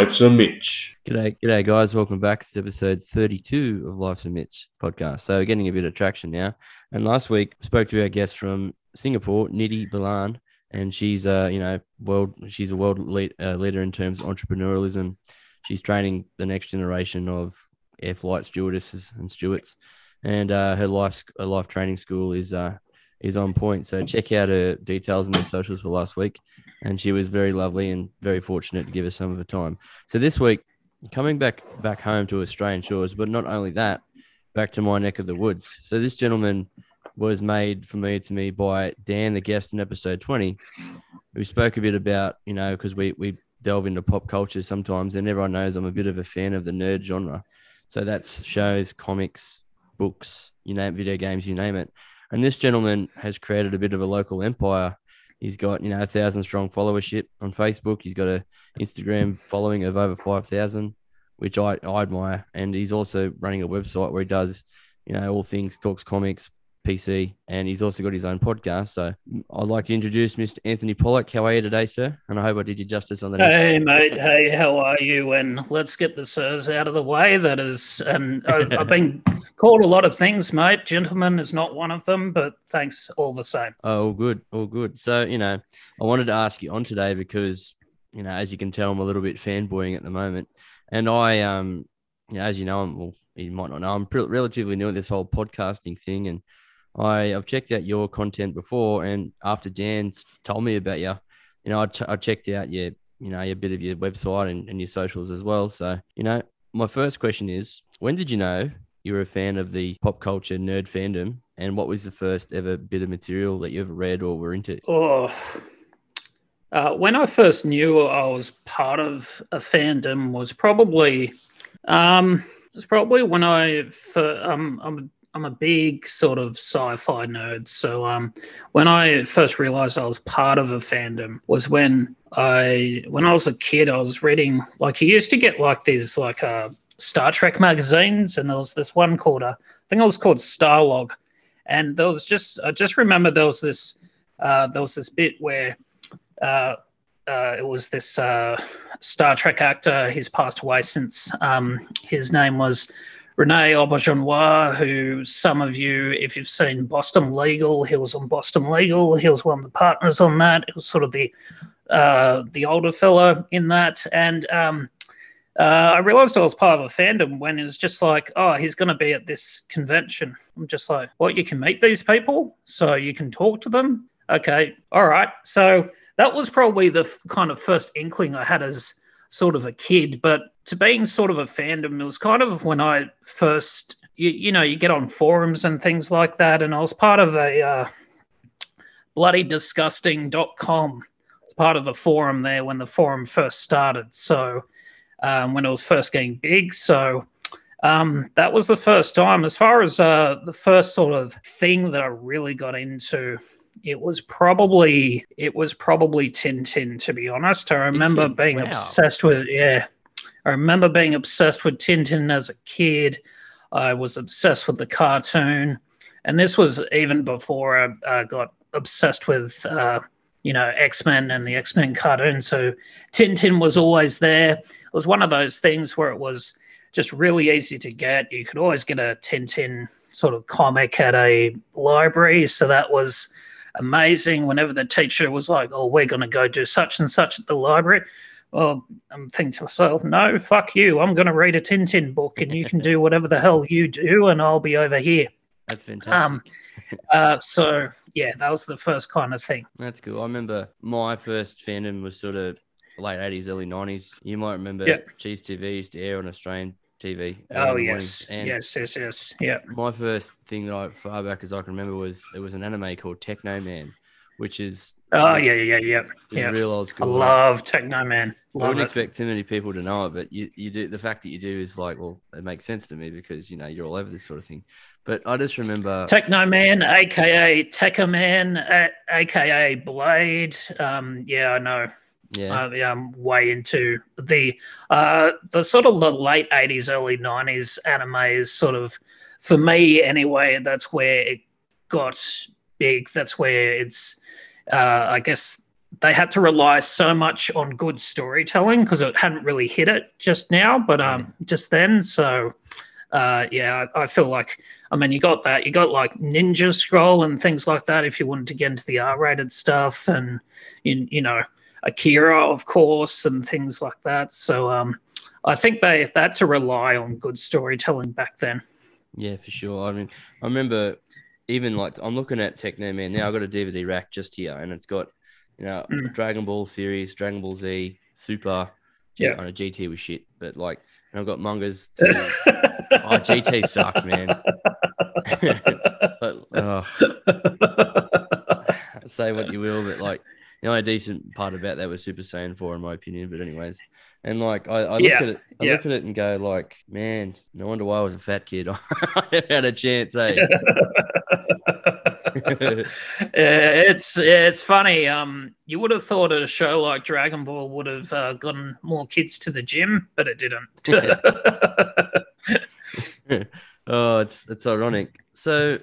Life's a Mitch. G'day, g'day, guys. Welcome back. It's episode 32 of Life's a Mitch podcast. So, getting a bit of traction now. And last week, we spoke to our guest from Singapore, Nidhi Balan, and she's, uh, you know, world. She's a world lead, uh, leader in terms of entrepreneurialism. She's training the next generation of air flight stewardesses and stewards, and uh, her life, her life training school is uh, is on point. So check out her details in the socials for last week. And she was very lovely and very fortunate to give us some of her time. So this week, coming back back home to Australian shores, but not only that, back to my neck of the woods. So this gentleman was made familiar to me by Dan, the guest in episode 20, who spoke a bit about, you know, because we, we delve into pop culture sometimes, and everyone knows I'm a bit of a fan of the nerd genre. So that's shows, comics, books, you name video games, you name it. And this gentleman has created a bit of a local empire. He's got, you know, a thousand strong followership on Facebook. He's got a Instagram following of over 5,000, which I, I admire. And he's also running a website where he does, you know, all things talks comics, PC, and he's also got his own podcast. So I'd like to introduce Mr. Anthony Pollock. How are you today, sir? And I hope I did you justice on the. Hey, mate. Hey, how are you? And let's get the sirs out of the way. That is, and I've, I've been called a lot of things, mate. Gentleman is not one of them, but thanks all the same. Oh, all good, all good. So you know, I wanted to ask you on today because you know, as you can tell, I'm a little bit fanboying at the moment, and I um, you know, as you know, I'm well, you might not know, I'm pre- relatively new at this whole podcasting thing, and I I've checked out your content before, and after Dan's told me about you, you know, I, checked out your you know a bit of your website and, and your socials as well. So you know, my first question is, when did you know you were a fan of the pop culture nerd fandom, and what was the first ever bit of material that you ever read or were into? Oh. Uh, when I first knew I was part of a fandom was probably um, it was probably when I for, um, I'm I'm a big sort of sci-fi nerd. So um, when I first realized I was part of a fandom was when I when I was a kid. I was reading like you used to get like these like uh, Star Trek magazines, and there was this one called uh, I think it was called Starlog, and there was just I just remember there was this uh, there was this bit where. Uh, uh, it was this uh, Star Trek actor. He's passed away since. Um, his name was Rene Auberjonois, who some of you, if you've seen Boston Legal, he was on Boston Legal. He was one of the partners on that. It was sort of the uh, the older fellow in that, and um, uh, I realized I was part of a fandom when it was just like, oh, he's going to be at this convention. I'm just like, what? You can meet these people, so you can talk to them. Okay, all right. So that was probably the f- kind of first inkling I had as sort of a kid, but to being sort of a fandom, it was kind of when I first, you, you know, you get on forums and things like that, and I was part of a uh, bloodydisgusting.com, part of the forum there when the forum first started. So um, when it was first getting big, so um, that was the first time. As far as uh, the first sort of thing that I really got into, it was probably it was probably Tintin to be honest. I remember Tintin, being wow. obsessed with yeah. I remember being obsessed with Tintin as a kid. I was obsessed with the cartoon, and this was even before I uh, got obsessed with uh, you know X Men and the X Men cartoon. So Tintin was always there. It was one of those things where it was just really easy to get. You could always get a Tintin sort of comic at a library, so that was amazing. Whenever the teacher was like, "Oh, we're going to go do such and such at the library," well, I'm thinking to myself, "No, fuck you. I'm going to read a Tintin book, and you can do whatever the hell you do, and I'll be over here." That's fantastic. Um, uh, so yeah, that was the first kind of thing. That's cool. I remember my first fandom was sort of late 80s, early 90s. You might remember Yeah. Cheez TV used to air on Australian TV. Oh yes. Yes, yes, yes. Yeah. My first thing that I, far back as I can remember, was there was an anime called Teknoman, which is Oh yeah, yeah, yeah, yeah. real old school. I love Teknoman. I wouldn't it. expect too many people to know it, but you, you do the fact that you do is like, well, it makes sense to me because you know you're all over this sort of thing. But I just remember Techno Man, aka Tekkaman, a- aka Blade. Um, yeah, I know. yeah, Uh, yeah, I'm way into the uh, the sort of the late '80s, early '90s anime is sort of for me anyway. That's where it got big. That's where it's, uh, I guess, they had to rely so much on good storytelling because it hadn't really hit it just now, but um, just then. So, uh, yeah, I, I, feel like, I mean, you got that, you got like Ninja Scroll and things like that if you wanted to get into the R-rated stuff, and you, you know, Akira, of course, and things like that. So, um, I think they, they had to rely on good storytelling back then. Yeah, for sure. I mean, I remember even like I'm looking at Teknoman now. I've got a DVD rack just here, and it's got you know mm. Dragon Ball series, Dragon Ball Z, Super. Yeah, on a GT was shit, but like, and I've got mangas. To, oh, GT sucked, man. but, oh. say what you will, but like the only decent part about that was Super Saiyan 4, in my opinion. But anyways, and like I, I look yeah. at it, I yeah. look at it and go like, man, no wonder why I was a fat kid. I had a chance, eh? it's it's funny. Um, you would have thought a show like Dragon Ball would have uh, gotten more kids to the gym, but it didn't. oh, it's it's ironic. So,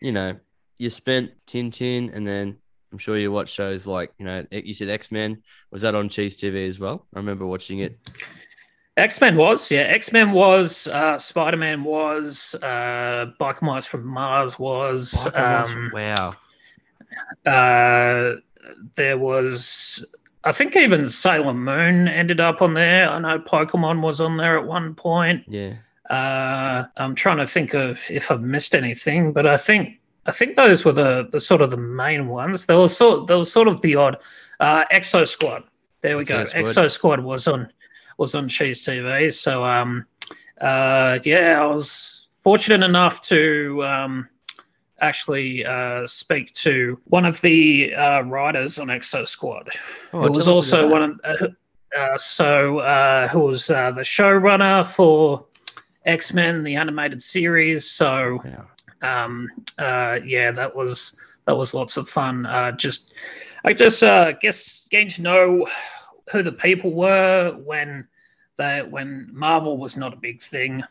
you know, you spent Tintin, and then I'm sure you watch shows like you know you said X Men. Was that on Cheez TV as well? I remember watching it. X Men was yeah. X Men was. Uh, Spider Man was. Uh, Biker Mice from Mars was. Um, wow. Uh, there was. I think even Sailor Moon ended up on there. I know Pokemon was on there at one point. Yeah. Uh, I'm trying to think of if I've missed anything, but I think I think those were the, the sort of the main ones. There was sort there was sort of the odd uh, Exo Squad. There we Exo go. Squad. Exo Squad was on was on Cheez TV. So um, uh, yeah, I was fortunate enough to um, actually uh, speak to one of the uh, writers on Exo Squad. Oh, it was also one of uh, uh, so uh, who was uh, the showrunner for X Men, the animated series. So yeah um, uh, yeah, that was that was lots of fun. Uh, just I just uh, guess getting to know who the people were when they when Marvel was not a big thing,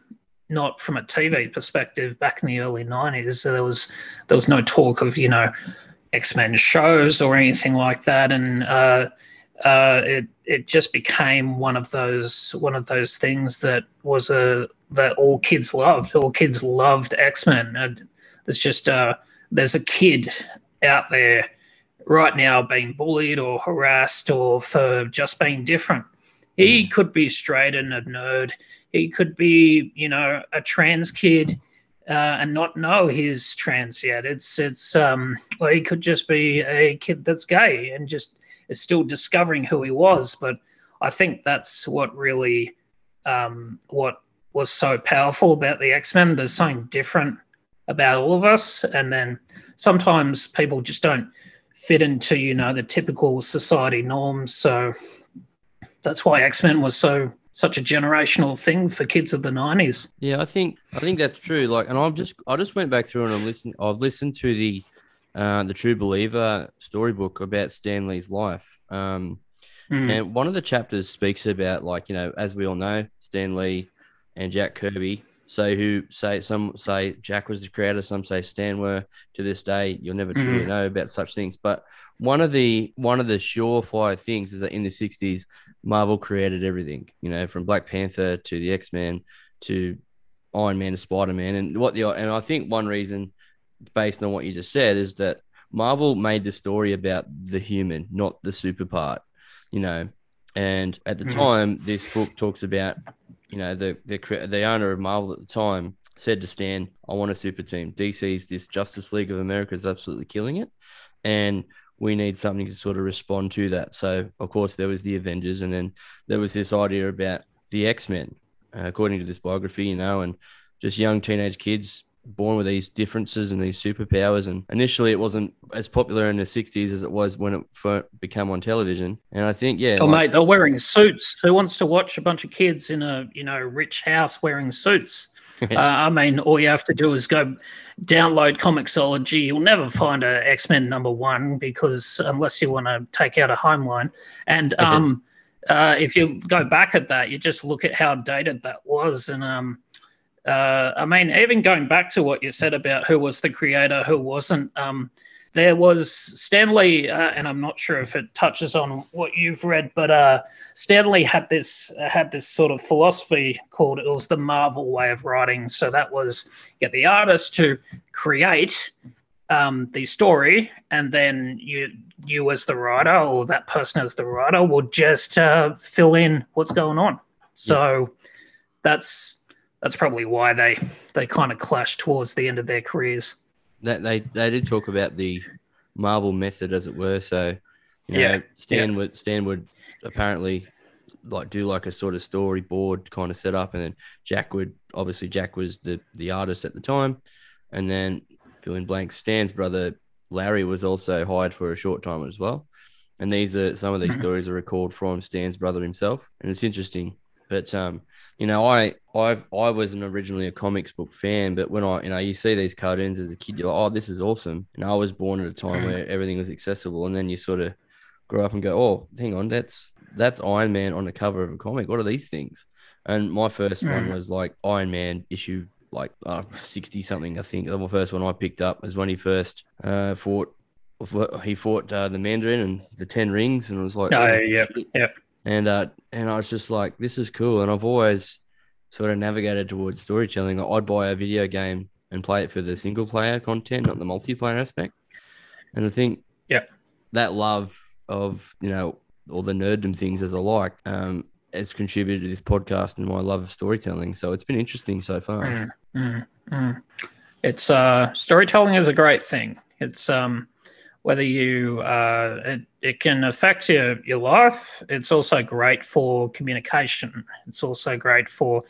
not from a TV perspective back in the early '90s. So there was there was no talk of you know X Men shows or anything like that, and uh, uh, it it just became one of those one of those things that was a that all kids loved. All kids loved X Men. There's just uh, there's a kid out there right now being bullied or harassed or for just being different. He mm. could be straight and a nerd. He could be, you know, a trans kid uh, and not know he's trans yet. It's it's um, well, he could just be a kid that's gay and just is still discovering who he was. But I think that's what really um, what was so powerful about the X Men. There's something different about all of us, and then sometimes people just don't fit into you know the typical society norms. So that's why X Men was so such a generational thing for kids of the nineties. Yeah, I think I think that's true. Like, and i'm just I just went back through and I'm listening. I've listened to the uh, the True Believer storybook about Stan Lee's life. Um, mm. And one of the chapters speaks about, like, you know, as we all know, Stan Lee and Jack Kirby say who say some say Jack was the creator, some say Stan were. To this day, you'll never truly mm. know about such things. But one of the one of the surefire things is that in the '60s, Marvel created everything. You know, from Black Panther to the X Men to Iron Man to Spider Man, and what the and I think one reason based on what you just said, is that Marvel made the story about the human, not the super part, you know. And at the mm-hmm. time, this book talks about, you know, the the the owner of Marvel at the time said to Stan, "I want a super team. DC's this Justice League of America is absolutely killing it, and we need something to sort of respond to that." So, of course, there was the Avengers, and then there was this idea about the X Men, uh, according to this biography, you know, and just young teenage kids born with these differences and these superpowers. And initially, it wasn't as popular in the 60s as it was when it became on television. And I think, yeah. Oh, like, mate, they're wearing suits. Who wants to watch a bunch of kids in a, you know, rich house wearing suits? uh, I mean, all you have to do is go download Comixology. You'll never find a X Men number one because unless you want to take out a home line. And um, uh, if you go back at that, you just look at how dated that was. And um, uh, I mean, even going back to what you said about who was the creator, who wasn't, um, there was Stan Lee, uh, and I'm not sure if it touches on what you've read, but uh, Stan Lee had this uh, had this sort of philosophy called it was the Marvel way of writing. So that was get the artist to create um, the story, and then you you as the writer or that person as the writer would just uh, fill in what's going on. So yeah. that's that's probably why they they kind of clashed towards the end of their careers. That they they did talk about the Marvel method, as it were. So you know, yeah, Stan yeah. would Stan would apparently like do like a sort of storyboard kind of setup, and then Jack would obviously Jack was the the artist at the time, and then fill in blank. Stan's brother Larry was also hired for a short time as well. And these are some of these stories are recalled from Stan's brother himself, and it's interesting. But um, you know, I I I wasn't originally a comics book fan, but when I you know you see these cartoons as a kid, you're like, oh, this is awesome. And I was born at a time where everything was accessible, and then you sort of grow up and go, oh, hang on, that's that's Iron Man on the cover of a comic. What are these things? And my first one was like Iron Man issue like uh, 60 something, I think. The first one I picked up was when he first uh, fought. He fought uh, the Mandarin and the Ten Rings, and it was like, oh, oh yep, yep. And uh, and I was just like, this is cool. And I've always sort of navigated towards storytelling. I'd buy a video game and play it for the single player content, not the multiplayer aspect. And I think, yeah, that love of you know all the nerddom things as I like, um, has contributed to this podcast and my love of storytelling. So it's been interesting so far. Mm, mm, mm. It's uh, storytelling is a great thing. It's um, whether you uh, it, it can affect your your life. It's also great for communication. It's also great for,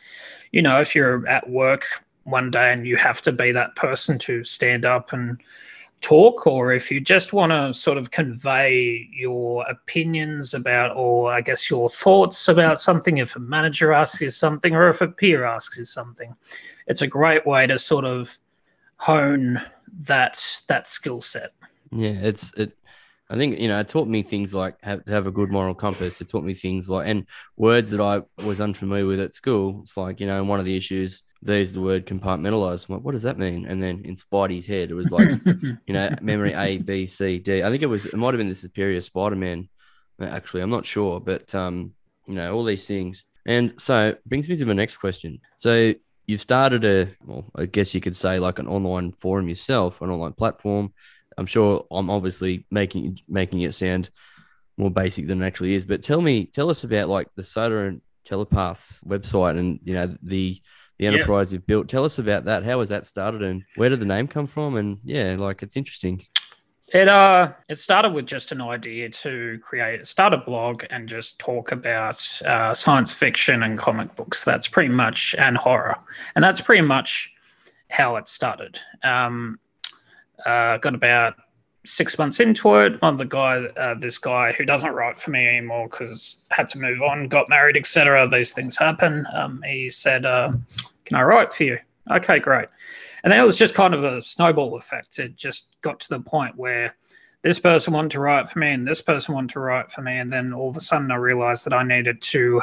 you know, if you're at work one day and you have to be that person to stand up and talk or if you just want to sort of convey your opinions about or i guess your thoughts about something if a manager asks you something or if a peer asks you something it's a great way to sort of hone that that skill set yeah it's it I think you know it taught me things like have, have a good moral compass. It taught me things like and words that I was unfamiliar with at school. It's like you know one of the issues there's the word compartmentalized. I'm like, what does that mean? And then in Spidey's head, it was like, you know, memory A, B, C, D. I think it was, it might have been the Superior Spider Man, actually. I'm not sure. But, um, you know, all these things. And so brings me to my next question. So you've started a, well, I guess you could say like an online forum yourself, an online platform. I'm sure I'm obviously making making it sound more basic than it actually is. But tell me, tell us about like the Soda and Telepaths website and you know the the enterprise you've built. Tell us about that. How was that started, and where did the name come from? And yeah, like it's interesting. It uh, it started with just an idea to create, start a blog and just talk about uh, science fiction and comic books. That's pretty much and horror, and that's pretty much how it started. Um, uh, got about six months into it, one of the guy, uh, this guy who doesn't write for me anymore because had to move on, got married, etc. These things happen. Um, he said, uh, "Can I write for you?" Okay, great. And then it was just kind of a snowball effect. It just got to the point where this person wanted to write for me, and this person wanted to write for me, and then all of a sudden I realized that I needed to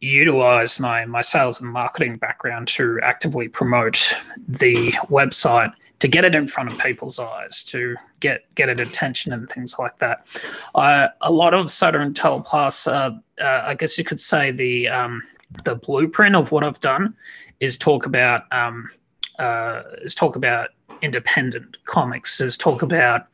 utilize my my sales and marketing background to actively promote the website to get it in front of people's eyes to get get it attention and things like that. Uh, a lot of Soda and Telepaths uh, uh, i guess you could say the um, the blueprint of what i've done is talk about um, uh, is talk about independent comics is talk about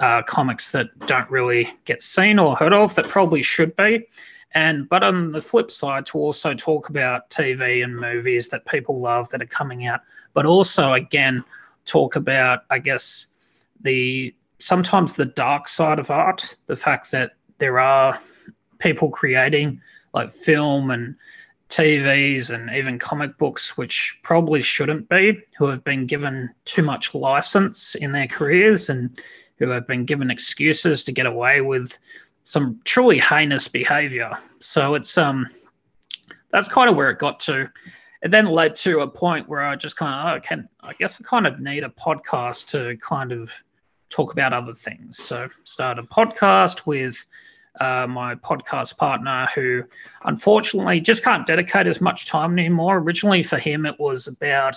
uh, comics that don't really get seen or heard of that probably should be. And but on the flip side, to also talk about TV and movies that people love that are coming out, but also again talk about, I guess, the sometimes the dark side of art, the fact that there are people creating like film and TVs and even comic books, which probably shouldn't be, who have been given too much license in their careers and who have been given excuses to get away with some truly heinous behavior. So it's um that's kind of where it got to. It then led to a point where I just kind of oh, can I guess I kind of need a podcast to kind of talk about other things. So start a podcast with uh, my podcast partner who unfortunately just can't dedicate as much time anymore. Originally for him it was about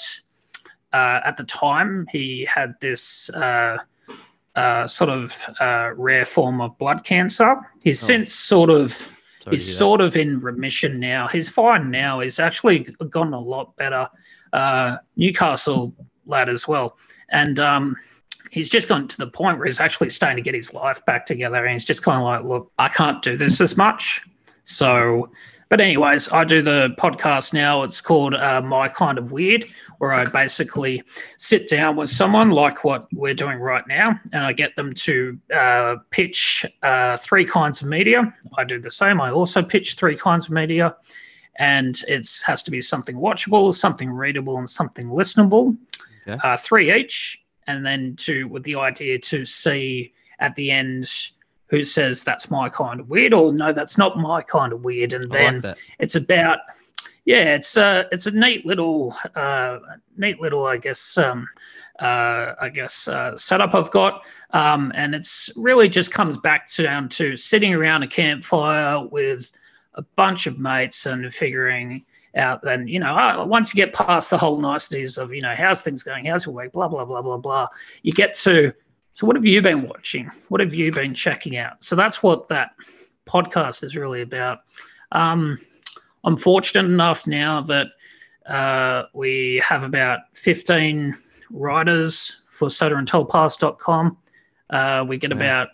uh, at the time he had this uh, uh, sort of uh, rare form of blood cancer. He's Oh. since sort of he's sort of in remission now. He's fine now. He's actually gotten a lot better. Uh, Newcastle lad as well, and um, he's just gotten to the point where he's actually starting to get his life back together, and he's just kind of like, look, I can't do this as much. So, but anyways, I do the podcast now. It's called uh, My Kind of Weird, where I basically sit down with someone like what we're doing right now, and I get them to uh, pitch uh, three kinds of media. I do the same. I also pitch three kinds of media, and it has to be something watchable, something readable, and something listenable. Okay. Uh, three each, and then to with the idea to see at the end who says that's my kind of weird or no that's not my kind of weird and I then like it's about yeah it's a it's a neat little uh neat little i guess um uh i guess uh setup i've got. Um and it's really just comes back down to sitting around a campfire with a bunch of mates and figuring out then you know uh, once you get past the whole niceties of you know how's things going? How's your week? Blah blah blah blah blah. You get to so what have you been watching? What have you been checking out? So that's what that podcast is really about. Um, i'm fortunate enough now that uh, we have about 15 writers for sodaandtelepaths.com uh, we get Wow. about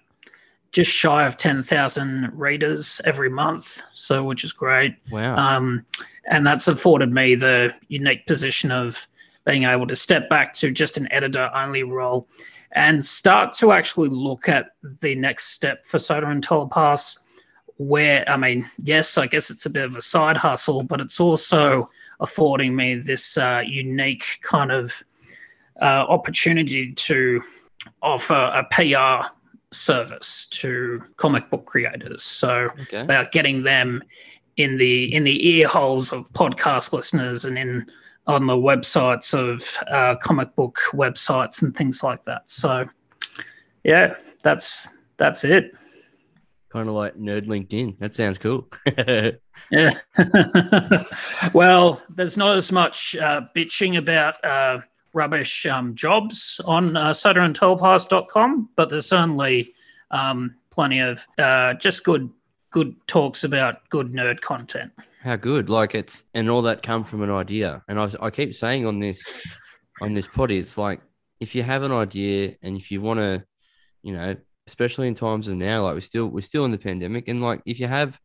just shy of 10,000 readers every month so which is great Wow. um, and that's afforded me the unique position of being able to step back to just an editor only role and start to actually look at the next step for Soda and Telepaths. Where, I mean, yes, I guess it's a bit of a side hustle, but it's also affording me this uh, unique kind of uh, opportunity to offer a PR service to comic book creators. So, okay. about getting them in the in the ear holes of podcast listeners and in on the websites of uh, comic book websites and things like that. So, yeah, that's that's it. Kind of like nerd LinkedIn. That sounds cool. Yeah. well, there's not as much uh, bitching about uh, rubbish um, jobs on uh, sodaandtelepaths.com, but there's certainly um, plenty of uh, just good good talks about good nerd content. How good! Like it's and all that come from an idea. And I, I keep saying on this on this potty, it's like if you have an idea and if you want to, you know, especially in times of now, like we're still we're still in the pandemic, and like if you have,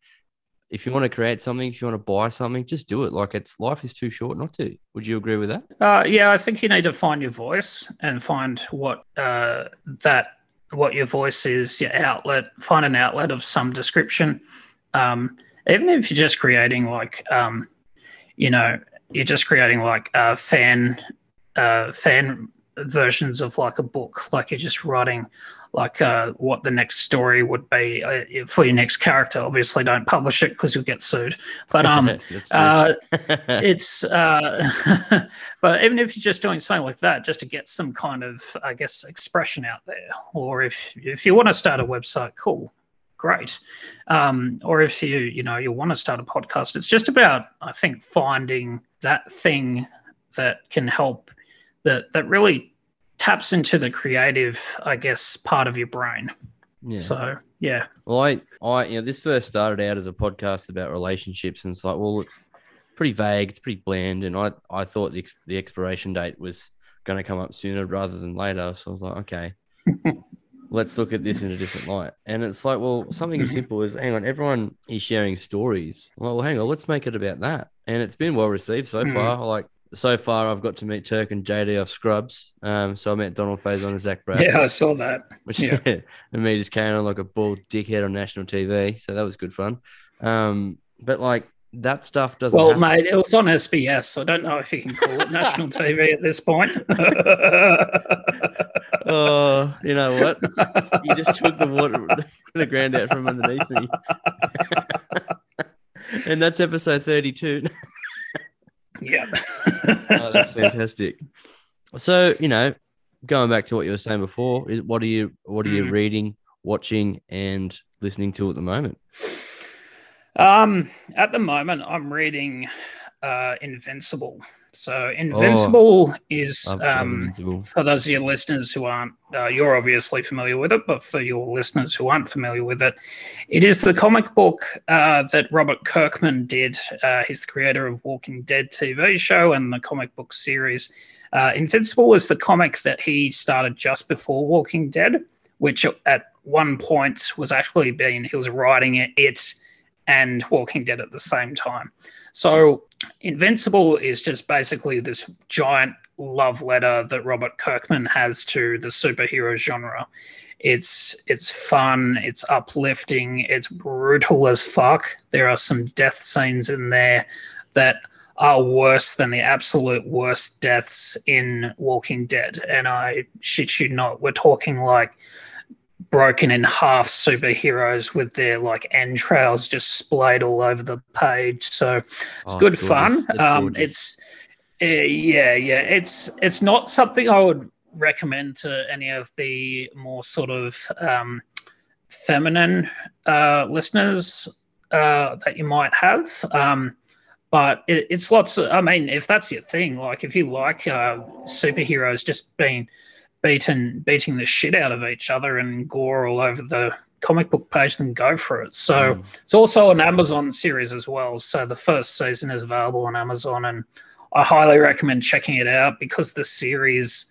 if you want to create something, if you want to buy something, just do it. Like it's life is too short not to. Would you agree with that? Uh, yeah, I think you need to find your voice and find what uh, that what your voice is, your outlet. Find an outlet of some description. Um, even if you're just creating like, um, you know, you're just creating like uh, fan uh, fan versions of like a book, like you're just writing like uh, what the next story would be uh, for your next character. Obviously, don't publish it because you'll get sued. But um, uh, it's uh, but even if you're just doing something like that just to get some kind of i guess expression out there or if if you want to start a website cool great um, or if you you know you want to start a podcast it's just about i think finding that thing that can help that that really taps into the creative i guess part of your brain yeah. so yeah Well, I, I, you know, this first started out as a podcast about relationships, and it's like, well, it's pretty vague, it's pretty bland, and I, I thought the the expiration date was going to come up sooner rather than later. So I was like, okay, let's look at this in a different light. And it's like, well, something as simple as, hang on, everyone is sharing stories. Well, hang on, let's make it about that. And it's been well received so Mhm. far. Like so far, I've got to meet Turk and JD off Scrubs. Um, so I met Donald Faison and Zach Braff yeah i saw that which Yeah. and me just carrying on like a bald dickhead on national TV. So that was good fun. Um, but like that stuff doesn't. Well, happen. mate, it was on SBS. I don't know if you can call it national TV at this point. Oh, you know what? You just took the water, the ground out from underneath me. and that's episode thirty-two. Yeah. oh, that's fantastic. So you know, going back to what you were saying before, is what are you what are you Mm. reading, watching, and listening to at the moment? Um, at the moment, I'm reading uh, Invincible. So Invincible oh, is um, Invincible. for those of your listeners who aren't, uh, you're obviously familiar with it, but for your listeners who aren't familiar with it, it is the comic book uh, that Robert Kirkman did. Uh, he's the creator of Walking Dead TV show and the comic book series. Uh, Invincible is the comic that he started just before Walking Dead, which at one point was actually being he was writing it, it and Walking Dead at the same time. So Invincible is just basically this giant love letter that Robert Kirkman has to the superhero genre. It's it's fun, it's uplifting, it's brutal as fuck. There are some death scenes in there that are worse than the absolute worst deaths in Walking Dead. And I shit you not, we're talking like broken in half superheroes with their like entrails just splayed all over the page. So it's oh, good it's fun. It's, um, it's uh, yeah, yeah. It's it's not something I would recommend to any of the more sort of um, feminine uh, listeners uh, that you might have. Um, but it, it's lots of, I mean, if that's your thing, like if you like uh, superheroes just being beating beating the shit out of each other and gore all over the comic book page, then go for it. So mm. it's also an Amazon series as well. So the first season is available on Amazon, and I highly recommend checking it out because the series,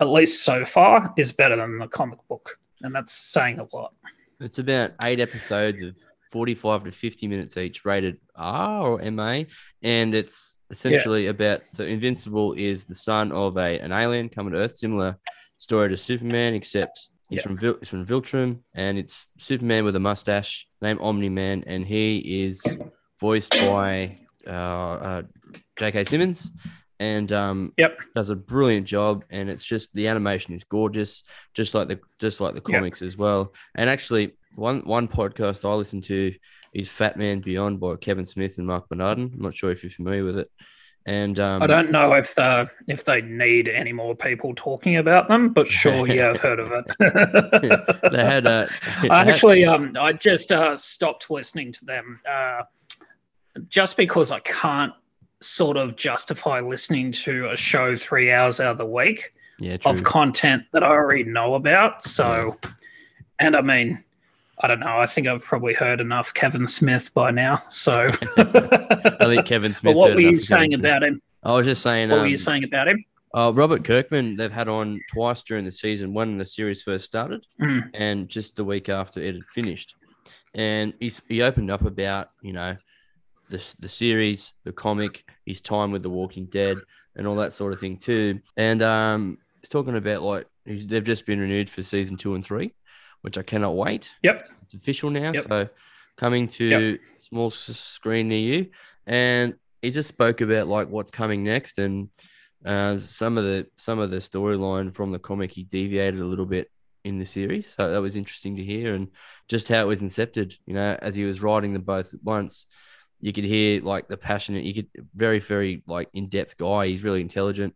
at least so far, is better than the comic book, and that's saying a lot. It's about eight episodes of 45 to 50 minutes each, rated R or MA, and it's essentially yeah. about so Invincible is the son of a an alien coming to Earth, similar story to Superman, except he's from Vil- he's from Viltrum, and it's Superman with a mustache named Omni Man, and he is voiced by uh, uh, J.K. Simmons, and um, yep, does a brilliant job. And it's just the animation is gorgeous, just like the just like the comics yep. as well. And actually, one one podcast I listen to is Fat Man Beyond by Kevin Smith and Marc Bernardin. I'm not sure if you're familiar with it. And um, I don't know if the if they need any more people talking about them, but sure, yeah, I've heard of it. they had a. I actually, um, I just uh, stopped listening to them, uh, just because I can't sort of justify listening to a show three hours out of the week yeah, of content that I already know about. So, yeah. and I mean, I don't know. I think I've probably heard enough Kevin Smith by now. So I think Kevin Smith. what were you saying about him? I was just saying. What um, were you saying about him? Uh, Robert Kirkman, they've had on twice during the season, one when the series first started, mm. and just the week after it had finished. And he, he opened up about, you know, the, the series, the comic, his time with The Walking Dead, and all that sort of thing, too. And um, he's talking about like they've just been renewed for season two and three which I cannot wait. Yep. It's official now. Yep. So coming to yep. small screen near you. And he just spoke about like what's coming next and uh, some of the some of the storyline from the comic he deviated a little bit in the series. So that was interesting to hear and just how it was incepted, you know, as he was writing them both at once. You could hear like the passionate, you could very, very like in depth guy. He's really intelligent.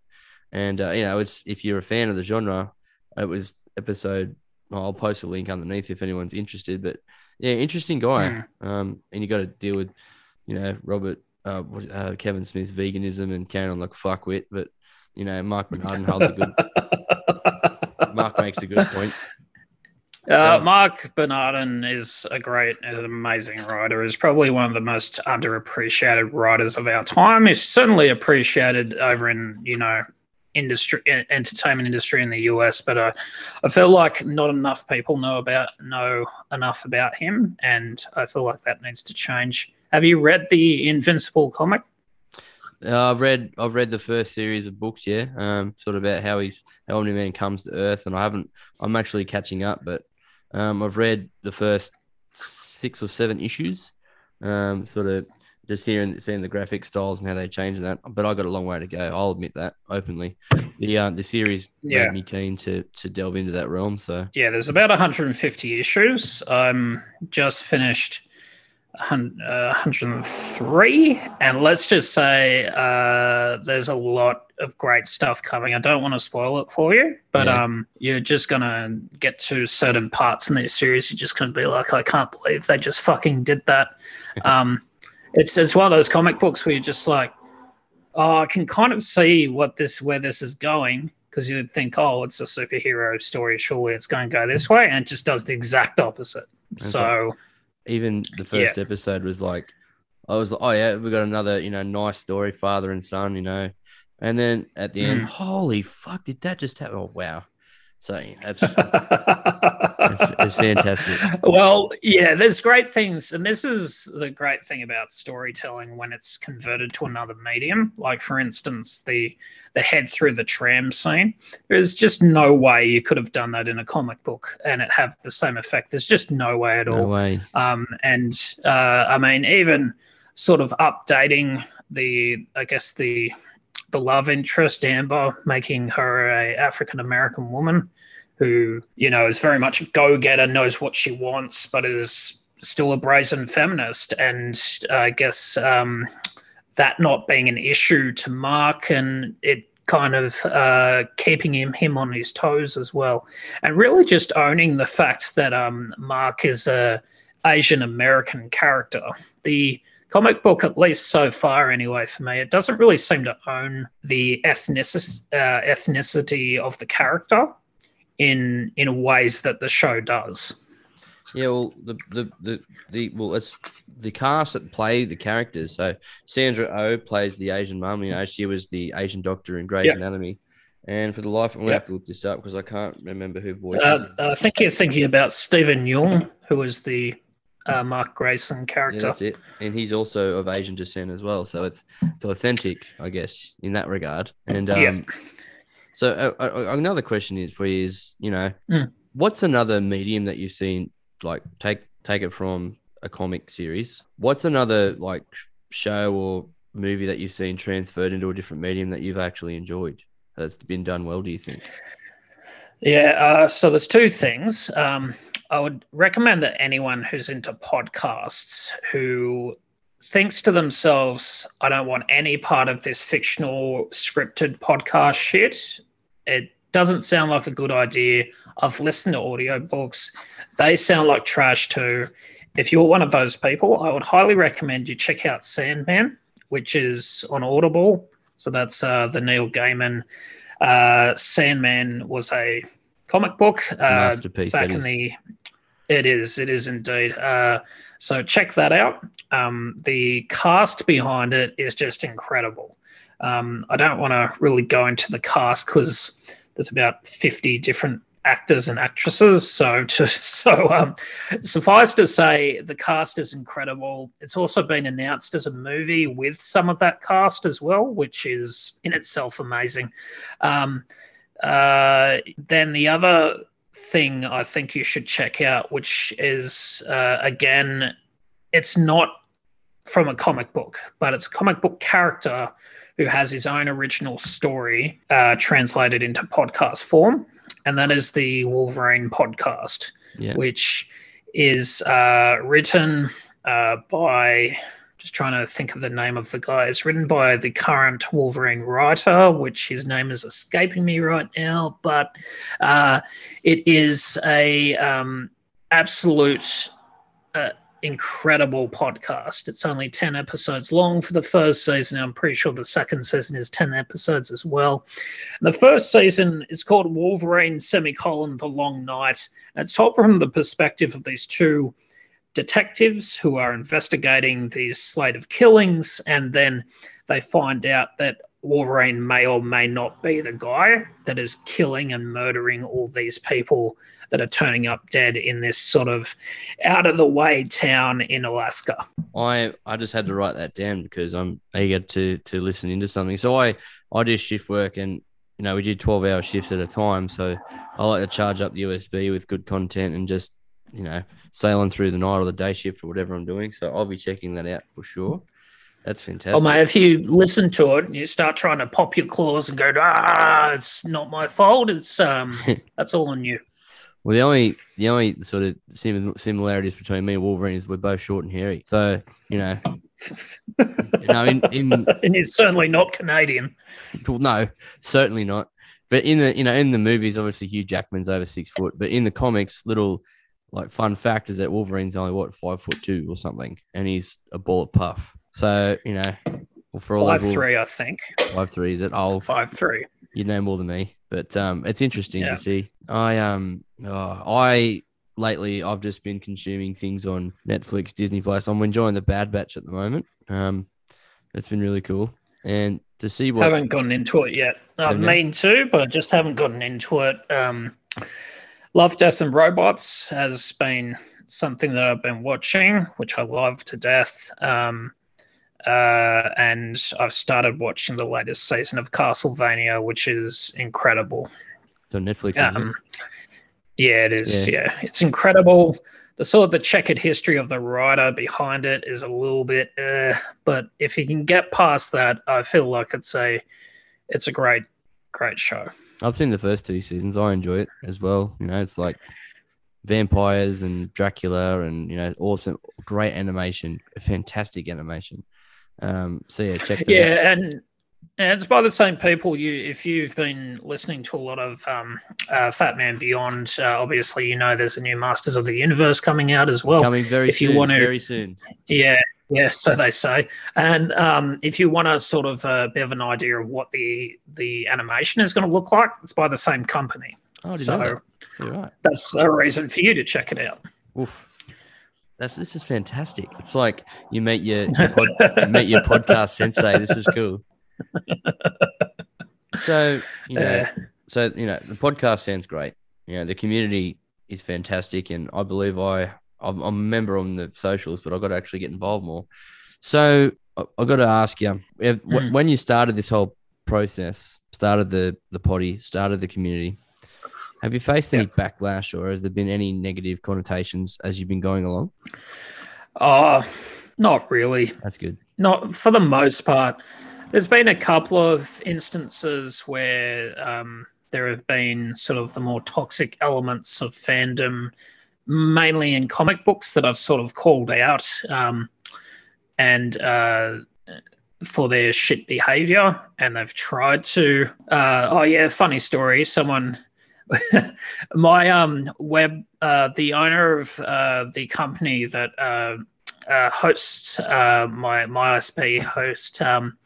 And, uh, you know, it's if you're a fan of the genre, it was episode I'll post a link underneath if anyone's interested. But yeah, interesting guy. Mm. Um, and you got to deal with, you know, Robert, uh, uh, Kevin Smith's veganism and carrying on like fuckwit. But you know, Marc Bernardin holds a good. Mark makes a good point. Uh, Marc Bernardin is a great, an amazing writer. He's probably one of the most underappreciated writers of our time. He's certainly appreciated over in, you know, industry entertainment industry in the US, but I, I feel like not enough people know about know enough about him, and I feel like that needs to change. Have you read the Invincible comic? Uh, I've read I've read the first series of books, yeah. Um, sort of about how he's how Omni Man comes to Earth, and I haven't. I'm actually catching up, but um, I've read the first six or seven issues. Um, sort of just hearing seeing the graphic styles and how they change that. But I got a long way to go. I'll admit that openly. The uh, the series yeah. made me keen to to delve into that realm. So yeah, there's about 150 issues. I'm just finished. 103 uh, and let's just say uh, there's a lot of great stuff coming i don't want to spoil it for you but yeah. um, you're just gonna get to certain parts in this series you're just gonna be like i can't believe they just fucking did that um, it's it's one of those comic books where you're just like, oh, I can kind of see what this where this is going because you'd think, oh, it's a superhero story, surely it's going to go this way, and it just does the exact opposite. so, even the first yeah. episode was like, I was like, oh yeah, we got another, you know, nice story, father and son, you know, and then at the end, mm. holy fuck, did that just happen? Oh wow, so that's, that's, that's fantastic. Well, yeah, there's great things, and this is the great thing about storytelling when it's converted to another medium. Like for instance, the the head through the tram scene. There's just no way you could have done that in a comic book and it have the same effect. There's just no way at no all. Way. Um, and uh, I mean, even sort of updating the, I guess the the love interest Amber, making her a African American woman who you know is very much a go getter, knows what she wants, but is still a brazen feminist. And I guess um, that not being an issue to Mark and it kind of uh, keeping him him on his toes as well, and really just owning the fact that um, Mark is a Asian American character. The comic book, at least so far anyway, for me, it doesn't really seem to own the ethnicity, uh, ethnicity of the character in in ways that the show does. Yeah, well, the the the, the well, it's the cast that play the characters. So Sandra O oh plays the Asian mum. You know, she was the Asian doctor in Grey's yep. Anatomy. And for the life, I'm gonna yep. have to look this up because I can't remember who voiced. Uh, I think you're thinking about Steven Yeun, who was the uh, Mark Grayson character. Yeah, that's it. And he's also of Asian descent as well, so it's it's authentic, I guess, in that regard. And um, yeah. So uh, uh, another question is for you is, you know, mm. what's another medium that you've seen like take take it from a comic series? What's another like show or movie that you've seen transferred into a different medium that you've actually enjoyed that's been done well? Do you think? Yeah, uh, so there's two things. Um, I would recommend that anyone who's into podcasts who thinks to themselves, I don't want any part of this fictional scripted podcast shit. It doesn't sound like a good idea. I've listened to audiobooks, they sound like trash too. If you're one of those people, I would highly recommend you check out Sandman, which is on Audible. So that's uh, the Neil Gaiman. Uh, Sandman was a comic book uh, masterpiece back in the it is. It is indeed. Uh, so check that out. Um, the cast behind it is just incredible. Um, I don't want to really go into the cast because there's about 50 different actors and actresses. So to, so um, suffice to say, the cast is incredible. It's also been announced as a movie with some of that cast as well, which is in itself amazing. Um, uh, then the other thing I think you should check out, which is uh, again, it's not from a comic book, but it's a comic book character who has his own original story uh, translated into podcast form, and that is the Wolverine podcast, yeah. which is uh, written uh, by just trying to think of the name of the guy. It's written by the current Wolverine writer, which his name is escaping me right now, but uh, it is a um, absolute uh, incredible podcast. It's only 10 episodes long for the first season. I'm pretty sure the second season is 10 episodes as well. And the first season is called Wolverine semicolon The Long Night. And it's told from the perspective of these two detectives who are investigating these slate of killings, and then they find out that Wolverine may or may not be the guy that is killing and murdering all these people that are turning up dead in this sort of out of the way town in Alaska. I I just had to write that down because I'm eager to to listen into something. So I I do shift work and you know we did 12 hour shifts at a time. So I like to charge up the USB with good content and just you know, sailing through the night or the day shift or whatever I'm doing. So I'll be checking that out for sure. That's fantastic. Oh, mate, if you listen to it and you start trying to pop your claws and go, ah, it's not my fault. It's um, that's all on you. Well, the only the only sort of similarities between me and Wolverine is we're both short and hairy. So you know, you know, in, in and he's certainly not Canadian. Well, no, certainly not. But in the you know in the movies, obviously Hugh Jackman's over six foot. But in the comics, little like fun fact is that Wolverine's only what five foot two or something, and he's a bullet puff. So you know, Well, for all Five those three, I think. five three is it? Oh, Five three. you know more than me, but um, it's interesting Yeah. to see. I um, oh, I lately I've just been consuming things on Netflix, Disney Plus. I'm enjoying the Bad Batch at the moment. Um, it's been really cool, and to see what I Haven't gotten into it yet. I mean to, but I just haven't gotten into it. Um, Love, Death, and Robots has been something that I've been watching, which I love to death. Um, uh, and I've started watching the latest season of Castlevania, which is incredible. So Netflix. isn't it? Um, yeah, it is. Yeah. it's incredible. The sort of the checkered history of the writer behind it is a little bit, uh, but if you can get past that, I feel like it's a, it's a great, great show. I've seen the first two seasons. I enjoy it as well. You know, it's like vampires and Dracula, and you know, awesome, great animation, fantastic animation. Um, so yeah, check that out. Yeah, and, and it's by the same people. You, if you've been listening to a lot of um, uh, Fatman Beyond, uh, obviously you know there's a new Masters of the Universe coming out as well. coming very if you want to- very soon. Yeah, yeah, so they say. And um, if you want a sort of a bit of an idea of what the the animation is going to look like, it's by the same company. Oh, so that. You're right. that's a reason for you to check it out. Oof. That's this is fantastic. It's like you meet your, your pod, you meet your podcast sensei. This is cool. So you know, Uh, so you know, the podcast sounds great. You know, the community is fantastic, and I believe I I'm, I'm a member on the socials, but I've got to actually get involved more. So I've got to ask you, if, Mm. when you started this whole process, started the the potty, started the community, have you faced any backlash, or has there been any negative connotations as you've been going along? oh, not really. That's good. Not for the most part. There's been a couple of instances where um, there have been sort of the more toxic elements of fandom, mainly in comic books, that I've sort of called out, um, and uh, for their shit behavior, and they've tried to. Uh, oh yeah, funny story. Someone, my um web, uh, the owner of uh, the company that. Uh, uh, host, uh, my my ISP host, um,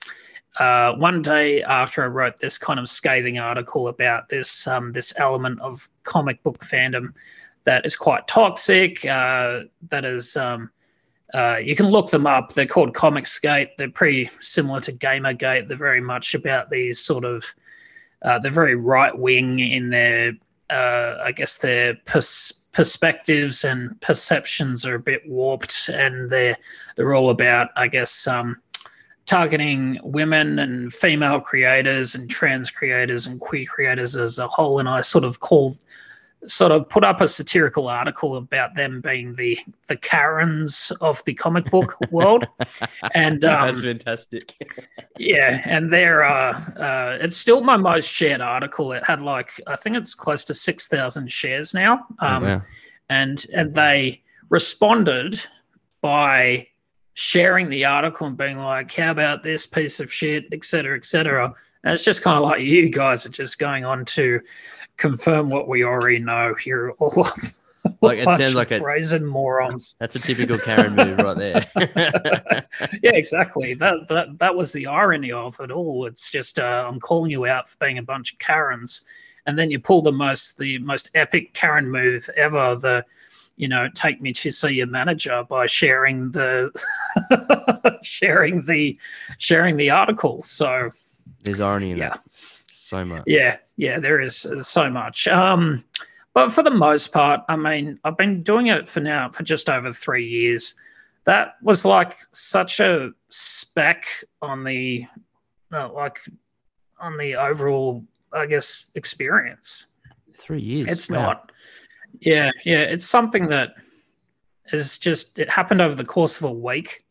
one day after I wrote this kind of scathing article about this um, this element of comic book fandom that is quite toxic, uh, that is. Um, uh, you can look them up. They're called Comicsgate. They're pretty similar to Gamergate. They're very much about these sort of. Uh, they're very right wing in their, uh, I guess, their pers- perspectives and perceptions are a bit warped, and they're they're all about, I guess, um, targeting women and female creators and trans creators and queer creators as a whole. And I sort of called, sort of put up a satirical article about them being the the Karens of the comic book world, and um, That's fantastic. yeah, and there are uh, uh, it's still my most shared article. It had like I think it's close to six thousand shares now. Um, Oh, wow. and and they responded by sharing the article and being like, "How about this piece of shit?" et cetera, et cetera. And it's just kind of like you guys are just going on to confirm what we already know. You're all Like, it sounds like a- brazen morons. That's a typical Karen move right there. yeah, exactly. That that that was the irony of it all. It's just uh, I'm calling you out for being a bunch of Karens, and then you pull the most the most epic Karen move ever. The you know take me to see your manager by sharing the sharing the sharing the article. So There's irony in Yeah. that. So much. yeah, yeah, there is uh, so much. Um, but for the most part, I mean, I've been doing it for now for just over three years. That was like such a speck on the, uh, like, on the overall, I guess, experience. Three years. It's Wow. not. Yeah, yeah, it's something that is just. It happened over the course of a week.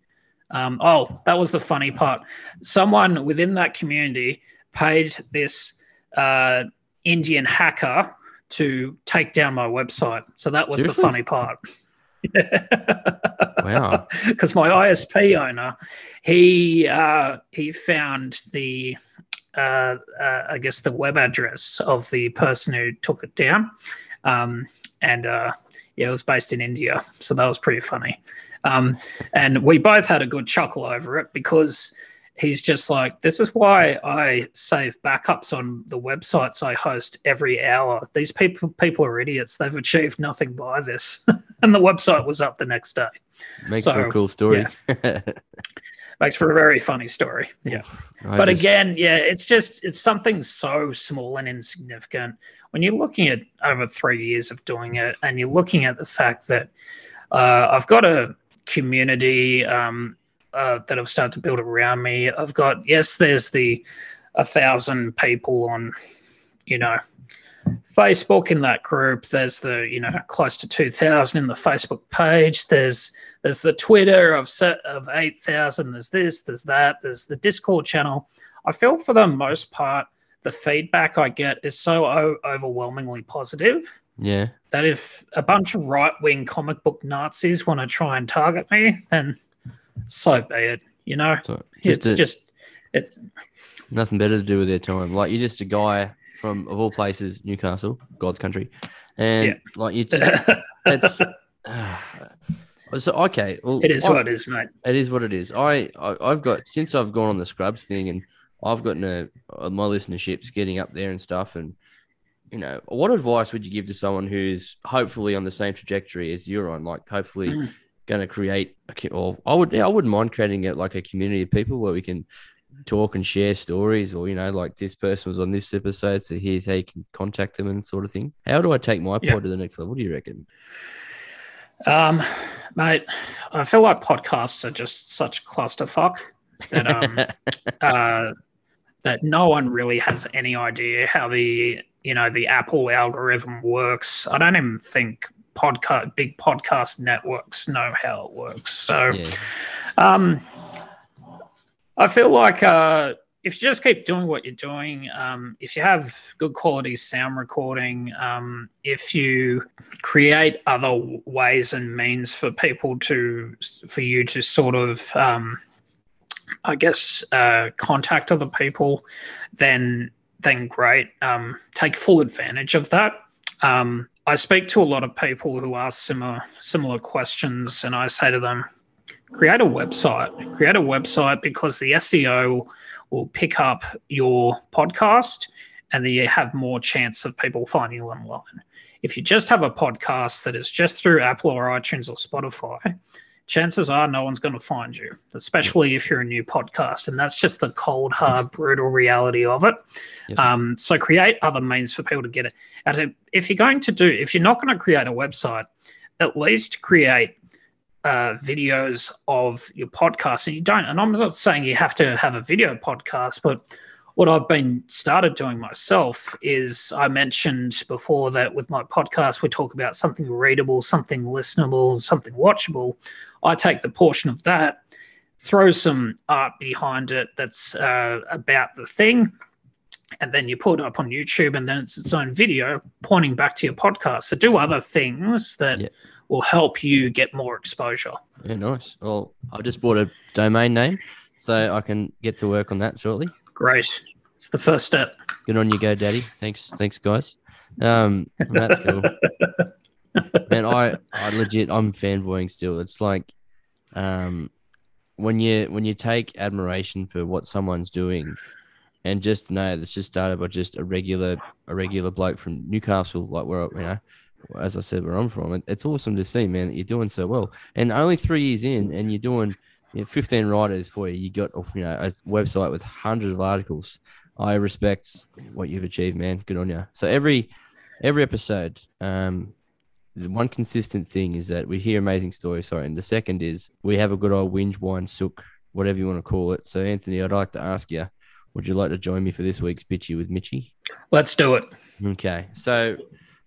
Um, oh, that was the funny part. Someone within that community paid this uh, Indian hacker to take down my website. So that was Seriously? the funny part. Wow. Because my ISP owner, he uh, he found the uh, uh, I guess the web address of the person who took it down, um, and uh, yeah, it was based in India, so that was pretty funny. Um, and we both had a good chuckle over it because he's just like, this is why I save backups on the websites I host every hour. These people people are idiots. They've achieved nothing by this. and the website was up the next day. Makes So, for a cool story. Yeah. Makes for a very funny story. Yeah. I but just- again, yeah, it's just it's something so small and insignificant. When you're looking at over three years of doing it, and you're looking at the fact that uh, I've got a community um, uh, that I've started to build around me. I've got yes, there's the a thousand people on, you know, Facebook in that group. There's the you know close to two thousand in the Facebook page. There's there's the Twitter of set of eight thousand. There's this. There's that. There's the Discord channel. I feel for the most part, the feedback I get is so o- overwhelmingly positive yeah. that if a bunch of right wing comic book Nazis want to try and target me, then so be it. You know, So just it's a- just it's nothing better to do with their time. Like you're just a guy from of all places, Newcastle, God's country, and Yeah. like you just it's. so okay, well, it is I- what it is, mate. It is what it is. I, I I've got since I've gone on the Scrubs thing, and I've gotten a, uh, my listenership's getting up there and stuff. And you know, what advice would you give to someone who's hopefully on the same trajectory as you're on? Like, hopefully, Mm. Going to create a or I would yeah, I wouldn't mind creating it like a community of people where we can talk and share stories, or you know, like this person was on this episode, so here's how you can contact them and sort of thing. How do I take my Yeah. pod to the next level? Do you reckon? Um, mate, I feel like podcasts are just such clusterfuck that um uh that no one really has any idea how the you know the Apple algorithm works. I don't even think podcast big podcast networks know how it works. So yeah, um, I feel like uh, if you just keep doing what you're doing, um, if you have good quality sound recording, um, if you create other ways and means for people to, for you to sort of, um, I guess, uh, contact other people, then then great. Um, take full advantage of that. Um, I speak to a lot of people who ask similar similar questions, and I say to them, create a website. Create a website because the SEO will pick up your podcast and then you have more chance of people finding you online. If you just have a podcast that is just through Apple or iTunes or Spotify, chances are no one's going to find you, especially if you're a new podcast. And that's just the cold, hard, brutal reality of it. Um, so create other means for people to get it. And if you're going to do, if you're not going to create a website, at least create uh, videos of your podcast. And you don't, and I'm not saying you have to have a video podcast, but what I've been started doing myself is I mentioned before that with my podcast, we talk about something readable, something listenable, something watchable. I take the portion of that, throw some art behind it that's uh, about the thing, and then you put it up on YouTube, and then it's its own video pointing back to your podcast. So do other things that Yeah. will help you get more exposure. Yeah, nice. Well, I just bought a domain name, so I can get to work on that shortly. Great. It's the first step. Good on you, go, Daddy. Thanks, thanks, guys. Um, that's cool. Man, I, I legit, I'm fanboying still. It's like, um, when you when you take admiration for what someone's doing, and just know that's just started by just a regular a regular bloke from Newcastle, like where you know, as I said, where I'm from. It's awesome to see, man, that you're doing so well. And only three years in, and you're doing you know, 15 writers for you. You got you know a website with hundreds of articles. I respect what you've achieved, man. Good on you. So every every episode, um, the one consistent thing is that we hear amazing stories. Sorry, and the second is we have a good old whinge, wine, sook, whatever you want to call it. So Anthony, I'd like to ask you, would you like to join me for this week's bitchy with Mitchy? Let's do it. Okay, so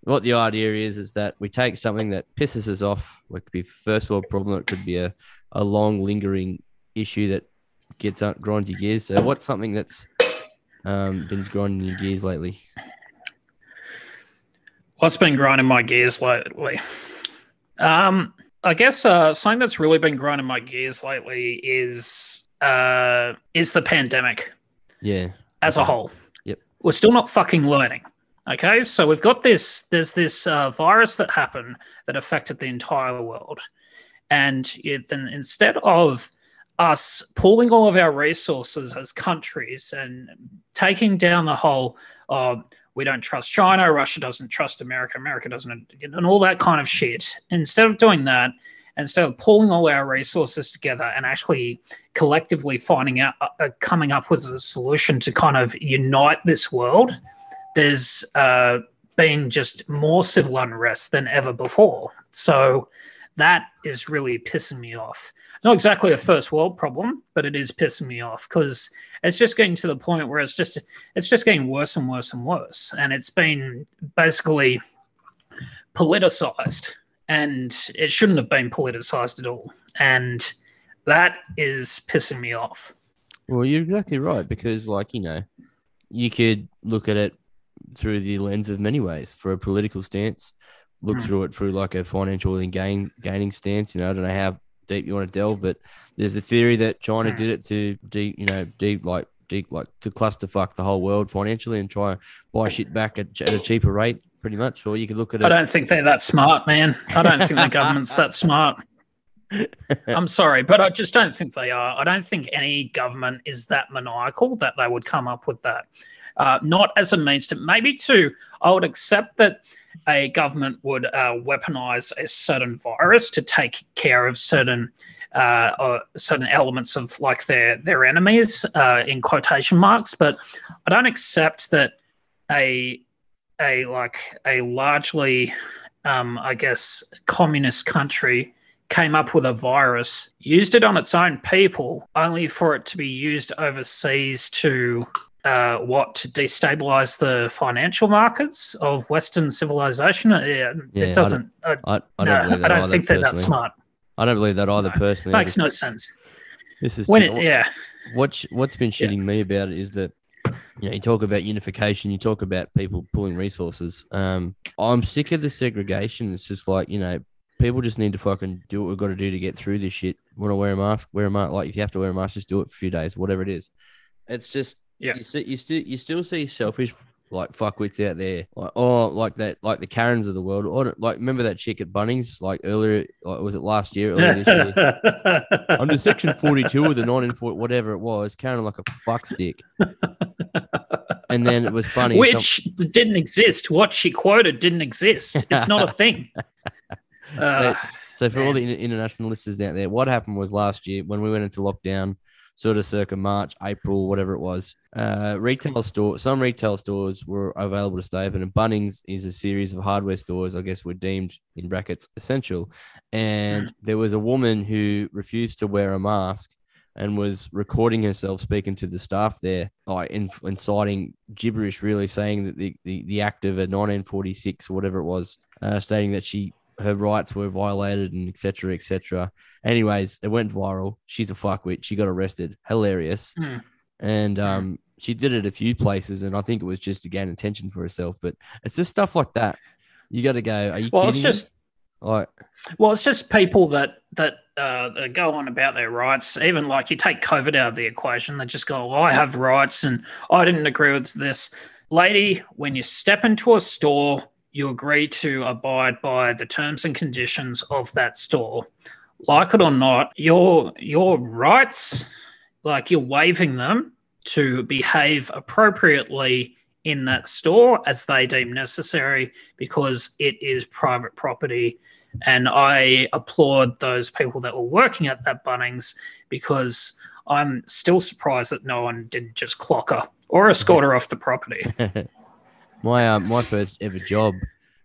what the idea is is that we take something that pisses us off. It could be first world problem. It could be a, a long lingering issue that gets up grinds your gears. So what's something that's um, been grinding your gears lately? What's been grinding my gears lately? Um, I guess uh, something that's really been grinding my gears lately is uh, is the pandemic Yeah, as a whole. Yep. We're still not fucking learning. Okay, so we've got this. There's this uh, virus that happened that affected the entire world, and it, then instead of us pooling all of our resources as countries and taking down the whole uh, we don't trust China, Russia doesn't trust America, America doesn't, and all that kind of shit. Instead of doing that, instead of pulling all our resources together and actually collectively finding out, uh, uh coming up with a solution to kind of unite this world, there's uh, been just more civil unrest than ever before. So that is really pissing me off. Not exactly a first world problem, but it is pissing me off because it's just getting to the point where it's just it's just getting worse and worse and worse, and it's been basically politicized, and it shouldn't have been politicized at all, and that is pissing me off. Well, you're exactly right because, like you know, you could look at it through the lens of many ways for a political stance look mm. through it through like a financial and gain gaining stance. You know, I don't know how deep you want to delve, but there's the theory that China mm. did it to deep, you know, deep like deep like to clusterfuck the whole world financially and try and buy shit back at, at a cheaper rate, pretty much. Or you could look at it. I don't think they're that smart, man. I don't think the government's that smart. I'm sorry, but I just don't think they are. I don't think any government is that maniacal that they would come up with that. Uh, not as a means to maybe to, I would accept that a government would uh, weaponize a certain virus to take care of certain uh, or certain elements of like their their enemies uh, in quotation marks. But I don't accept that a a like a largely um, I guess communist country came up with a virus, used it on its own people, only for it to be used overseas to uh, what to destabilize the financial markets of Western civilization. It, yeah, it doesn't. I don't, I, I don't, no, I don't think they're that smart. I don't believe that either. No, personally, makes no sense. This is when it, yeah. What's what's been shitting yeah. me about it is that you know you talk about unification, you talk about people pulling resources. Um, I'm sick of the segregation. It's just like you know people just need to fucking do what we've got to do to get through this shit. Want to wear a mask? Wear a mask. Like if you have to wear a mask, just do it for a few days, whatever it is. It's just yeah. You, see, you still you still see selfish like fuckwits out there, like oh, like that, like the Karens of the world. Or like remember that chick at Bunnings, like earlier, like was it last year? Earlier this year, under Section Forty Two of the nineteen forty, whatever it was, Karen like a fuckstick. and then it was funny, which some... didn't exist. What she quoted didn't exist. It's not a thing. Uh, so, so, for man. all the international listeners out there, what happened was last year when we went into lockdown sort of circa March, April, whatever it was. Uh, retail store, some retail stores were available to stay open, and Bunnings is a series of hardware stores. I guess were deemed in brackets essential. And mm. there was a woman who refused to wear a mask and was recording herself speaking to the staff there, like in, inciting gibberish, really saying that the, the, the act of a 1946 or whatever it was, uh, stating that she her rights were violated and etc. etc. Anyways, it went viral. She's a fuckwit. She got arrested. Hilarious. Mm. And um, she did it a few places, and I think it was just to gain attention for herself. But it's just stuff like that. You got to go. Are you well, kidding? It's just, like, well, it's just people that that uh, go on about their rights. Even like you take COVID out of the equation, they just go, well, "I have rights," and I didn't agree with this. Lady, when you step into a store, you agree to abide by the terms and conditions of that store. Like it or not, your your rights, like you're waiving them to behave appropriately in that store as they deem necessary because it is private property. And I applaud those people that were working at that Bunnings because I'm still surprised that no one didn't just clock her or escort her off the property. My uh, my first ever job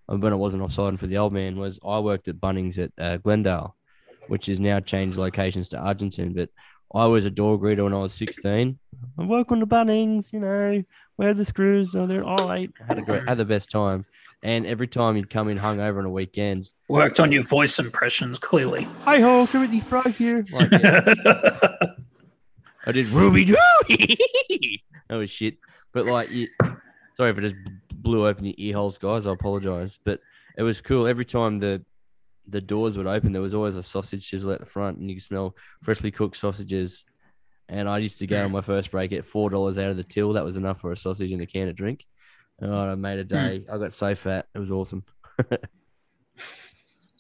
uh, when I wasn't offside for the old man was I worked at Bunnings at uh, Glendale, which has now changed locations to Argenton. But I was a door greeter when I was 16. I work on the Bunnings, you know, where the screws? Oh, they're all right. Had a great, had the best time. And every time you'd come in hungover on a weekend, worked on your voice impressions clearly. Hi ho, Kermit the Frog here. Like, yeah. I did Ruby Doo. that was shit. But like, you, sorry for just blew open your ear holes, guys. I apologize, but it was cool. Every time the the doors would open, there was always a sausage sizzle at the front, and you could smell freshly cooked sausages. And I used to go on my first break at four dollars out of the till. That was enough for a sausage and a can of drink. Oh, I made a day. I got so fat. It was awesome.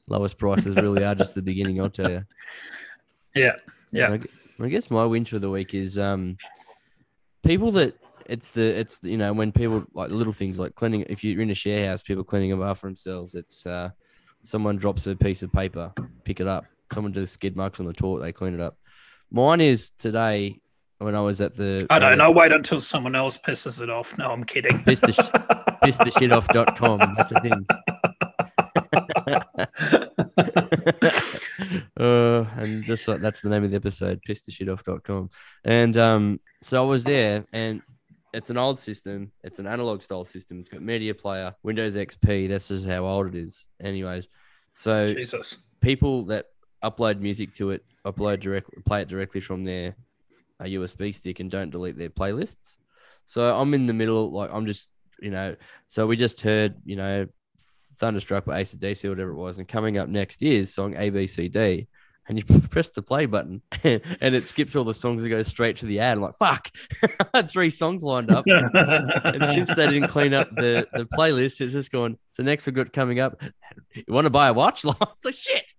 Lowest prices really are just the beginning. I'll tell you. Yeah, yeah. When I guess my win for the week is um, people that it's the it's you know when people like little things like cleaning. If you're in a share house, people cleaning up after themselves. It's uh, someone drops a piece of paper, pick it up. Someone does skid marks on the toilet, they clean it up. Mine is today when I was at the. I don't know. Wait until someone else pisses it off. No, I'm kidding. Piss the, sh- piss the shit off.com. That's a thing. uh, and just like that's the name of the episode, piss the shit off.com. And um, so I was there and it's an old system. It's an analog style system. It's got media player, Windows XP. That's just how old it is. Anyways, so Jesus. people that upload music to it, upload directly, play it directly from their uh, a USB stick, and don't delete their playlists. So I'm in the middle, like I'm just, you know. So we just heard, you know, Thunderstruck by AC/DC whatever it was, and coming up next is song ABCD and you press the play button and it skips all the songs and goes straight to the ad. I'm like, fuck, I had three songs lined up. and since they didn't clean up the, the playlist, it's just going, so next we've got coming up, you want to buy a watch? so shit.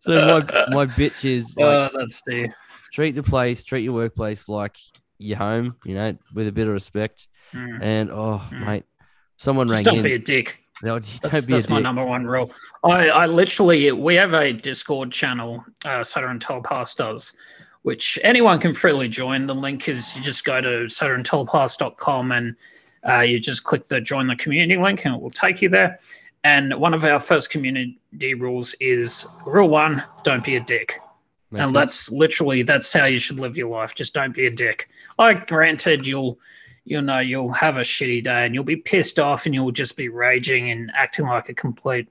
so my, my bitch is like, oh, that's Steve. treat the place, treat your workplace like your home, you know, with a bit of respect. Mm. And oh, mm. mate, someone Just rang don't in. be a dick. No, that's, that's my number one rule. I, I literally, we have a Discord channel, uh, Soda and Telepaths does, which anyone can freely join. The link is you just go to sodaandtelepaths.com and uh, you just click the join the community link and it will take you there. And one of our first community rules is rule one: don't be a dick. Makes and sense. that's literally that's how you should live your life. Just don't be a dick. Like, granted, you'll you'll know you'll have a shitty day and you'll be pissed off and you'll just be raging and acting like a complete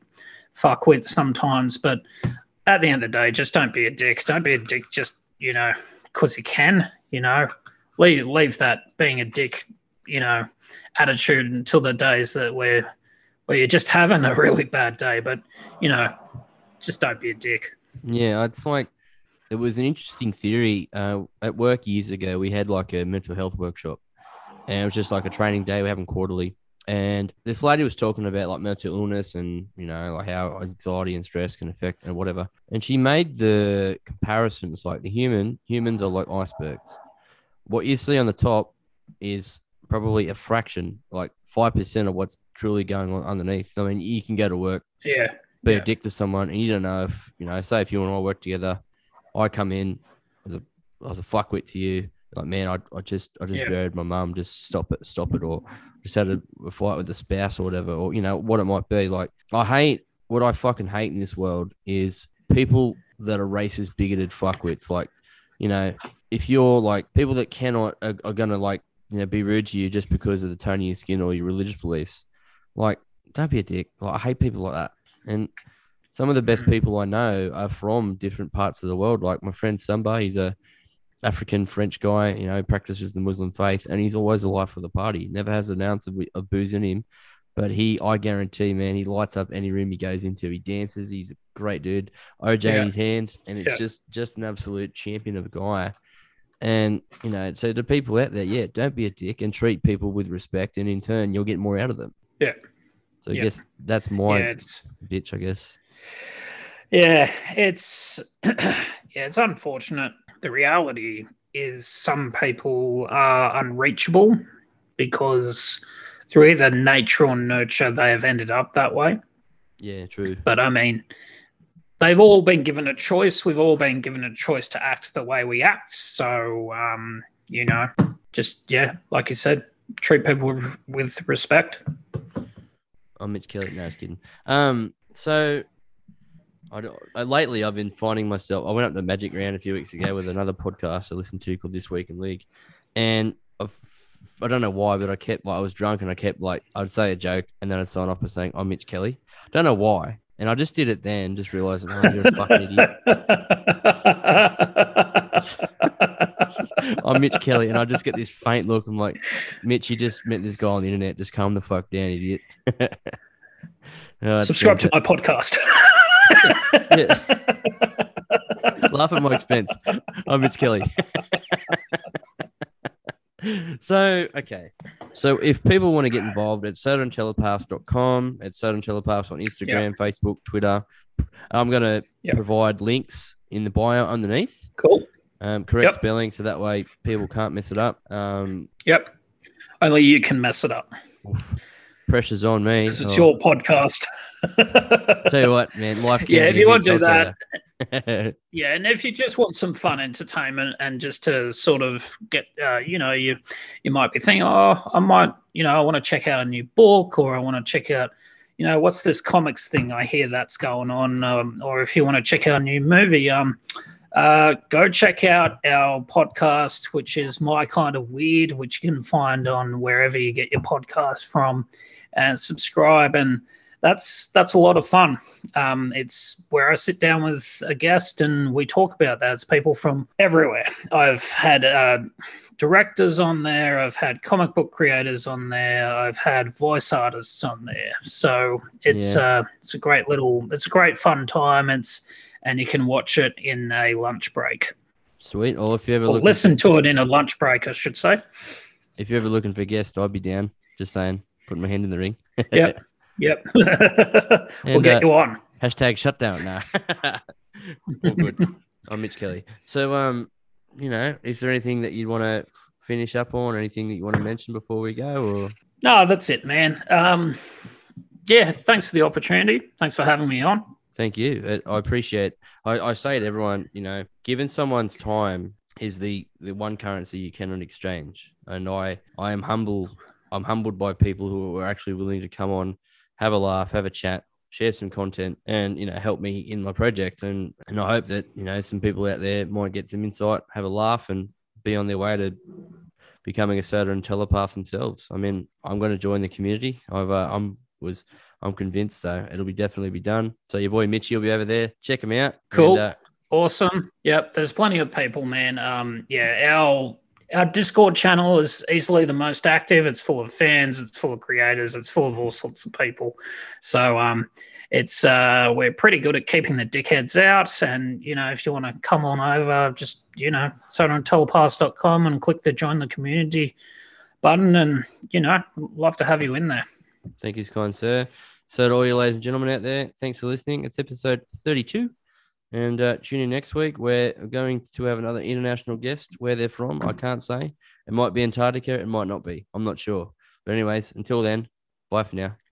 fuckwit sometimes. But at the end of the day, just don't be a dick. Don't be a dick just, you know, because you can, you know. Leave leave that being a dick, you know, attitude until the days that where where you're just having a really bad day. But, you know, just don't be a dick. Yeah, it's like it was an interesting theory. Uh, at work years ago, we had like a mental health workshop and it was just like a training day. We have them quarterly. And this lady was talking about like mental illness and you know like how anxiety and stress can affect and whatever. And she made the comparisons like the human humans are like icebergs. What you see on the top is probably a fraction, like five percent of what's truly going on underneath. I mean, you can go to work, yeah, be yeah. a dick to someone, and you don't know if you know. Say if you and I work together, I come in as a as a fuckwit to you like, man, I, I just I just yeah. buried my mum. Just stop it, stop it, or just had a, fight with the spouse or whatever, or you know what it might be. Like, I hate what I fucking hate in this world is people that are racist, bigoted fuckwits. Like, you know, if you're like people that cannot are, are gonna like you know be rude to you just because of the tone of your skin or your religious beliefs, like don't be a dick. Like, I hate people like that. And some of the best mm. people I know are from different parts of the world. Like my friend Samba, he's a African French guy, you know, practices the Muslim faith, and he's always the life of the party. Never has an ounce of, of booze in him, but he, I guarantee, man, he lights up any room he goes into. He dances. He's a great dude. OJ yeah. in his hand, and it's yeah. just just an absolute champion of a guy. And you know, so the people out there, yeah, don't be a dick and treat people with respect, and in turn, you'll get more out of them. Yeah. So I yeah. guess that's my yeah, bitch. I guess. Yeah, it's yeah, it's unfortunate the reality is some people are unreachable because through either nature or nurture they have ended up that way. Yeah, true. But I mean, they've all been given a choice. We've all been given a choice to act the way we act. So, um, you know, just yeah, like you said, treat people with, respect. I'm Mitch Kelly. No, just kidding. Um, so I, I, uh, lately I've been finding myself. I went up the Magic Round a few weeks ago with another podcast I listened to called This Week in League, and I've, I don't know why, but I kept like I was drunk and I kept like I'd say a joke and then I'd sign off by saying I'm Mitch Kelly. Don't know why, and I just did it then, just realizing oh, you're a fucking idiot. I'm Mitch Kelly, and I just get this faint look. I'm like, Mitch, you just met this guy on the internet. Just calm the fuck down, idiot. oh, Subscribe to my podcast. Laugh at my expense. I'm Mitch Kelly. so, okay. So if people want to get involved at sodaandtelepaths.com, at Soda and Telepaths on Instagram, Facebook, Twitter, I'm going to Yep. provide links in the bio underneath. Cool. Um, correct Yep. spelling, so that way people can't mess it up. Um, Yep. Only you can mess it up oof, pressure's on me. because it's Oh, your podcast. Tell you what, man, life. Yeah, if you want to do you. Yeah, and if you just want some fun entertainment and just to sort of get, uh, you know, you you might be thinking, oh, I might, you know, I want to check out a new book, or I want to check out, you know, what's this comics thing? I hear that's going on, um, or if you want to check out a new movie, um, uh, go check out our podcast, which is my kind of weird, which you can find on wherever you get your podcast from, and subscribe and. That's that's a lot of fun. Um, it's where I sit down with a guest and we talk about that. It's people from everywhere. I've had uh, directors on there. I've had comic book creators on there. I've had voice artists on there. So it's uh, it's a great little, it's a great fun time. It's and you can watch it in a lunch break Sweet. Or if you ever listen to it in a lunch break, I should say. if you're ever looking for guests, I'd be down. Just saying, putting my hand in the ring. Yep. Yep. we'll And, get uh, you on. Hashtag shutdown. Nah. All good. I'm Mitch Kelly. So, um, you know, is there anything that you'd want to finish up on? Anything that you want to mention before we go? Or No, that's it, man. Um, yeah, thanks for the opportunity. Thanks for having me on. thank you. I I appreciate. I, I say to everyone, you know, given someone's time is the the one currency you cannot exchange, and I I am humble. I'm humbled by people who are actually willing to come on, have a laugh, have a chat, share some content, and you know help me in my project. And and I hope that you know some people out there might get some insight, have a laugh, and be on their way to becoming a soda and telepath themselves. I mean, I'm going to join the community. I've uh, I'm was I'm convinced so it'll be definitely be done. So your boy Mitchy will be over there. Check him out. Cool. And, uh, Awesome. Yep. There's plenty of people, man. Um, yeah, our our Discord channel is easily the most active. It's full of fans. It's full of creators. It's full of all sorts of people. So um, it's uh, we're pretty good at keeping the dickheads out. And you know, if you want to come on over, just you know, sodaandtelepaths.com and click the join the community button, and you know, love to have you in there. Thank you, kind sir. So, to all you ladies and gentlemen out there, thanks for listening. It's episode 32. And uh, tune in next week. We're going to have another international guest. Where they're from, I can't say. It might be Antarctica, it might not be. I'm not sure. But, anyways, until then, bye for now.